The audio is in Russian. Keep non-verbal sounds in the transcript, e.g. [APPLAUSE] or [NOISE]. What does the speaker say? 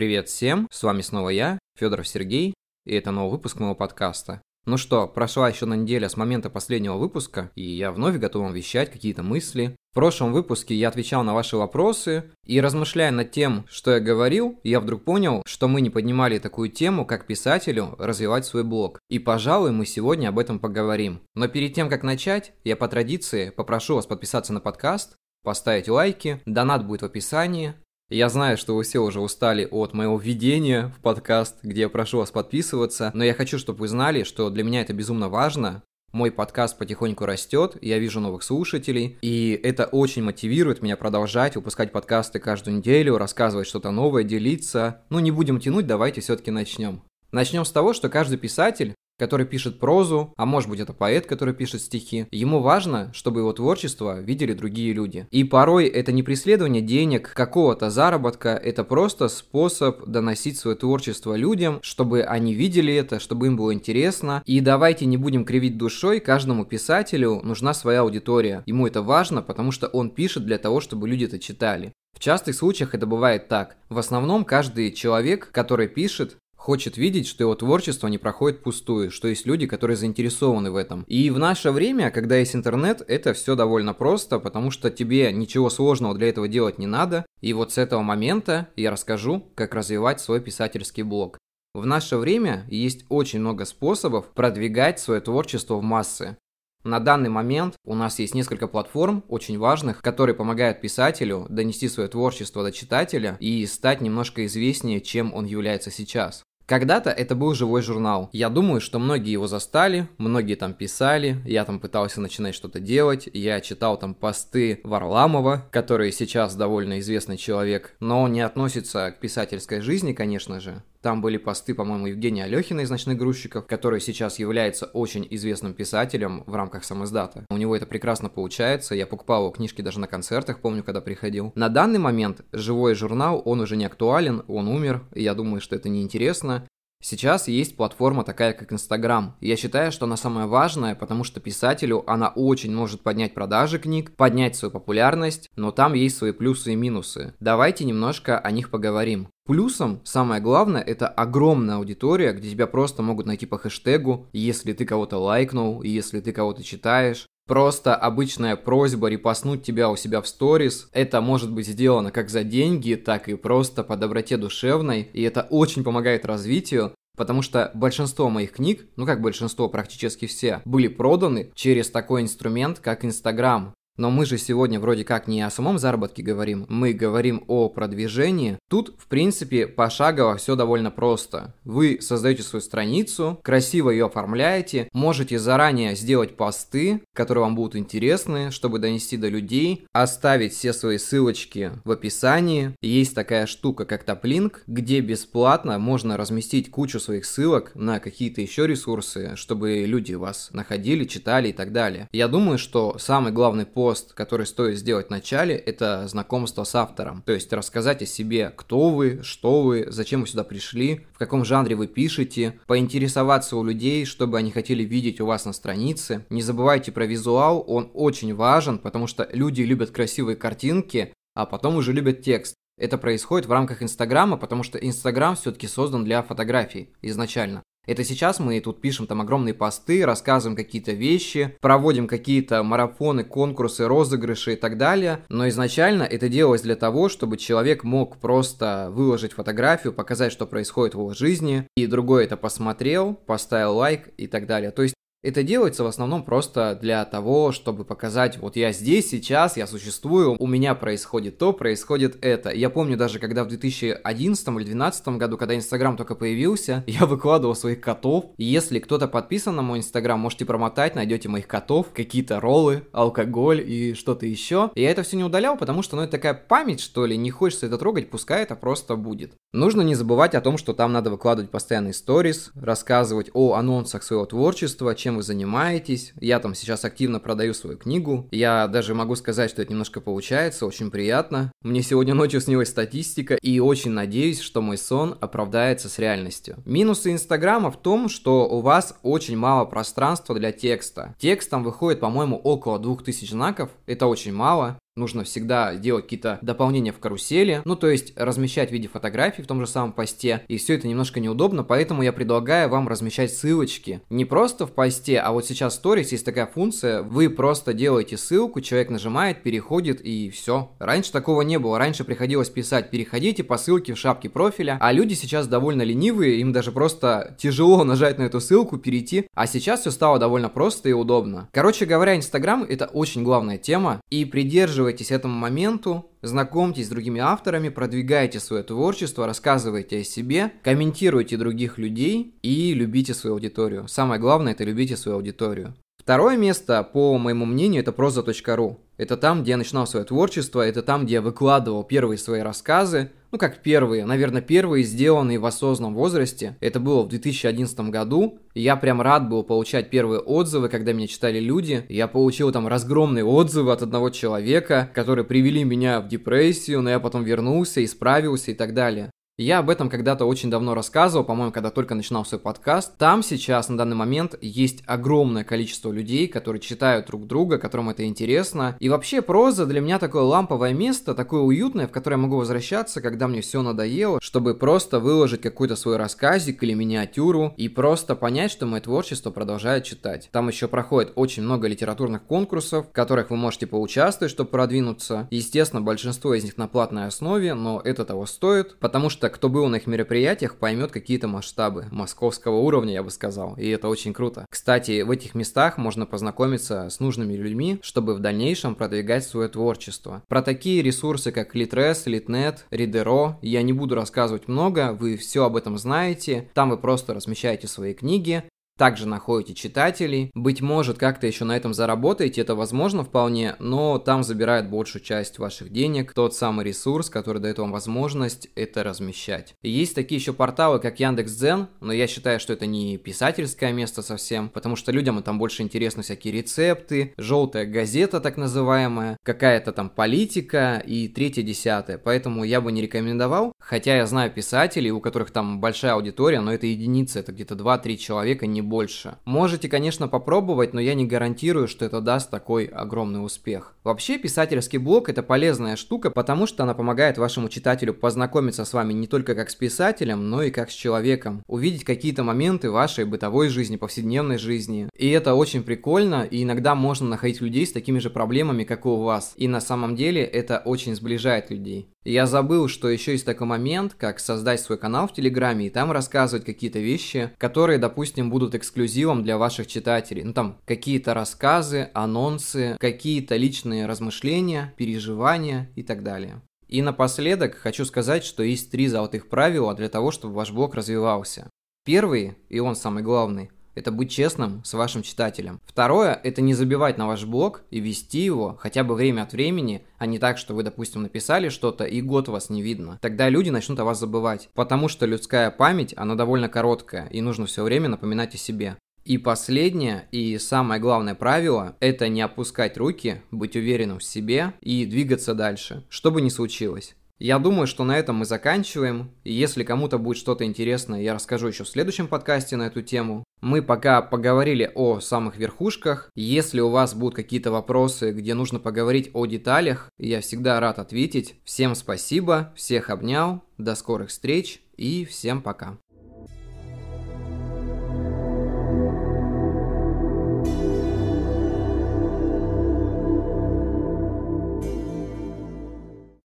Привет всем, с вами снова я, Федоров Сергей, и это новый выпуск моего подкаста. Ну что, прошла еще на неделя с момента последнего выпуска, и я вновь готов вам вещать какие-то мысли. В прошлом выпуске я отвечал на ваши вопросы, и размышляя над тем, что я говорил, я вдруг понял, что мы не поднимали такую тему, как писателю развивать свой блог. И, пожалуй, мы сегодня об этом поговорим. Но перед тем, как начать, я по традиции попрошу вас подписаться на подкаст, поставить лайки, донат будет в описании, я знаю, что вы все уже устали от моего введения в подкаст, где я прошу вас подписываться, но я хочу, чтобы вы знали, что для меня это безумно важно. Мой подкаст потихоньку растет, я вижу новых слушателей, и это очень мотивирует меня продолжать выпускать подкасты каждую неделю, рассказывать что-то новое, делиться. Ну, не будем тянуть, давайте все-таки начнем. Начнем с того, что каждый писатель который пишет прозу, а может быть это поэт, который пишет стихи. Ему важно, чтобы его творчество видели другие люди. И порой это не преследование денег, какого-то заработка, это просто способ доносить свое творчество людям, чтобы они видели это, чтобы им было интересно. И давайте не будем кривить душой, каждому писателю нужна своя аудитория. Ему это важно, потому что он пишет для того, чтобы люди это читали. В частых случаях это бывает так. В основном каждый человек, который пишет, хочет видеть, что его творчество не проходит пустую, что есть люди, которые заинтересованы в этом. И в наше время, когда есть интернет, это все довольно просто, потому что тебе ничего сложного для этого делать не надо. И вот с этого момента я расскажу, как развивать свой писательский блог. В наше время есть очень много способов продвигать свое творчество в массы. На данный момент у нас есть несколько платформ, очень важных, которые помогают писателю донести свое творчество до читателя и стать немножко известнее, чем он является сейчас. Когда-то это был живой журнал. Я думаю, что многие его застали, многие там писали, я там пытался начинать что-то делать, я читал там посты Варламова, который сейчас довольно известный человек, но он не относится к писательской жизни, конечно же. Там были посты, по-моему, Евгения Алехина из «Ночных грузчиков», который сейчас является очень известным писателем в рамках самоздата. У него это прекрасно получается, я покупал его книжки даже на концертах, помню, когда приходил. На данный момент живой журнал, он уже не актуален, он умер, и я думаю, что это неинтересно. Сейчас есть платформа такая, как Инстаграм. Я считаю, что она самая важная, потому что писателю она очень может поднять продажи книг, поднять свою популярность, но там есть свои плюсы и минусы. Давайте немножко о них поговорим. Плюсом, самое главное, это огромная аудитория, где тебя просто могут найти по хэштегу, если ты кого-то лайкнул, если ты кого-то читаешь. Просто обычная просьба репостнуть тебя у себя в сторис. Это может быть сделано как за деньги, так и просто по доброте душевной. И это очень помогает развитию. Потому что большинство моих книг, ну как большинство, практически все, были проданы через такой инструмент, как Инстаграм. Но мы же сегодня вроде как не о самом заработке говорим, мы говорим о продвижении. Тут, в принципе, пошагово все довольно просто. Вы создаете свою страницу, красиво ее оформляете, можете заранее сделать посты, которые вам будут интересны, чтобы донести до людей, оставить все свои ссылочки в описании. Есть такая штука, как топлинк, где бесплатно можно разместить кучу своих ссылок на какие-то еще ресурсы, чтобы люди вас находили, читали и так далее. Я думаю, что самый главный пост пост, который стоит сделать в начале, это знакомство с автором. То есть рассказать о себе, кто вы, что вы, зачем вы сюда пришли, в каком жанре вы пишете, поинтересоваться у людей, чтобы они хотели видеть у вас на странице. Не забывайте про визуал, он очень важен, потому что люди любят красивые картинки, а потом уже любят текст. Это происходит в рамках Инстаграма, потому что Инстаграм все-таки создан для фотографий изначально. Это сейчас мы тут пишем там огромные посты, рассказываем какие-то вещи, проводим какие-то марафоны, конкурсы, розыгрыши и так далее. Но изначально это делалось для того, чтобы человек мог просто выложить фотографию, показать, что происходит в его жизни, и другой это посмотрел, поставил лайк и так далее. То есть это делается в основном просто для того, чтобы показать, вот я здесь, сейчас, я существую, у меня происходит то, происходит это. Я помню даже, когда в 2011 или 2012 году, когда Инстаграм только появился, [LAUGHS] я выкладывал своих котов. если кто-то подписан на мой Инстаграм, можете промотать, найдете моих котов, какие-то роллы, алкоголь и что-то еще. Я это все не удалял, потому что, ну, это такая память, что ли, не хочется это трогать, пускай это просто будет. Нужно не забывать о том, что там надо выкладывать постоянные сторис, рассказывать о анонсах своего творчества, чем чем вы занимаетесь. Я там сейчас активно продаю свою книгу. Я даже могу сказать, что это немножко получается, очень приятно. Мне сегодня ночью снилась статистика, и очень надеюсь, что мой сон оправдается с реальностью. Минусы Инстаграма в том, что у вас очень мало пространства для текста. Текст там выходит, по-моему, около 2000 знаков. Это очень мало. Нужно всегда делать какие-то дополнения в карусели, ну то есть размещать в виде фотографий в том же самом посте, и все это немножко неудобно, поэтому я предлагаю вам размещать ссылочки. Не просто в посте, а вот сейчас в сторис есть такая функция, вы просто делаете ссылку, человек нажимает, переходит и все. Раньше такого не было, раньше приходилось писать, переходите по ссылке в шапке профиля, а люди сейчас довольно ленивые, им даже просто тяжело [LAUGHS] нажать на эту ссылку, перейти, а сейчас все стало довольно просто и удобно. Короче говоря, Инстаграм это очень главная тема, и придерживайтесь этому моменту, знакомьтесь с другими авторами, продвигайте свое творчество, рассказывайте о себе, комментируйте других людей и любите свою аудиторию. Самое главное это любите свою аудиторию. Второе место, по моему мнению, это проза.ру. Это там, где я начинал свое творчество, это там, где я выкладывал первые свои рассказы. Ну, как первые, наверное, первые, сделанные в осознанном возрасте. Это было в 2011 году. И я прям рад был получать первые отзывы, когда меня читали люди. Я получил там разгромные отзывы от одного человека, которые привели меня в депрессию, но я потом вернулся, исправился и так далее. Я об этом когда-то очень давно рассказывал, по-моему, когда только начинал свой подкаст. Там сейчас, на данный момент, есть огромное количество людей, которые читают друг друга, которым это интересно. И вообще проза для меня такое ламповое место, такое уютное, в которое я могу возвращаться, когда мне все надоело, чтобы просто выложить какой-то свой рассказик или миниатюру и просто понять, что мое творчество продолжает читать. Там еще проходит очень много литературных конкурсов, в которых вы можете поучаствовать, чтобы продвинуться. Естественно, большинство из них на платной основе, но это того стоит, потому что кто был на их мероприятиях, поймет какие-то масштабы московского уровня, я бы сказал, и это очень круто. Кстати, в этих местах можно познакомиться с нужными людьми, чтобы в дальнейшем продвигать свое творчество. Про такие ресурсы, как Litres, Litnet, Readero, я не буду рассказывать много, вы все об этом знаете, там вы просто размещаете свои книги, также находите читателей. Быть может, как-то еще на этом заработаете, это возможно вполне, но там забирает большую часть ваших денег. Тот самый ресурс, который дает вам возможность это размещать. И есть такие еще порталы, как Яндекс.Дзен, но я считаю, что это не писательское место совсем, потому что людям там больше интересны всякие рецепты, желтая газета так называемая, какая-то там политика и третье десятое. Поэтому я бы не рекомендовал, хотя я знаю писателей, у которых там большая аудитория, но это единицы, это где-то 2-3 человека, не больше. Можете, конечно, попробовать, но я не гарантирую, что это даст такой огромный успех. Вообще, писательский блог это полезная штука, потому что она помогает вашему читателю познакомиться с вами не только как с писателем, но и как с человеком. Увидеть какие-то моменты вашей бытовой жизни, повседневной жизни. И это очень прикольно, и иногда можно находить людей с такими же проблемами, как и у вас. И на самом деле это очень сближает людей. Я забыл, что еще есть такой момент, как создать свой канал в Телеграме и там рассказывать какие-то вещи, которые, допустим, будут эксклюзивом для ваших читателей. Ну там какие-то рассказы, анонсы, какие-то личные размышления, переживания и так далее. И напоследок хочу сказать, что есть три золотых правила для того, чтобы ваш блог развивался. Первый, и он самый главный, это быть честным с вашим читателем. Второе – это не забивать на ваш блог и вести его хотя бы время от времени, а не так, что вы, допустим, написали что-то и год вас не видно. Тогда люди начнут о вас забывать, потому что людская память, она довольно короткая, и нужно все время напоминать о себе. И последнее и самое главное правило – это не опускать руки, быть уверенным в себе и двигаться дальше, что бы ни случилось. Я думаю, что на этом мы заканчиваем. Если кому-то будет что-то интересное, я расскажу еще в следующем подкасте на эту тему. Мы пока поговорили о самых верхушках. Если у вас будут какие-то вопросы, где нужно поговорить о деталях, я всегда рад ответить. Всем спасибо, всех обнял, до скорых встреч и всем пока.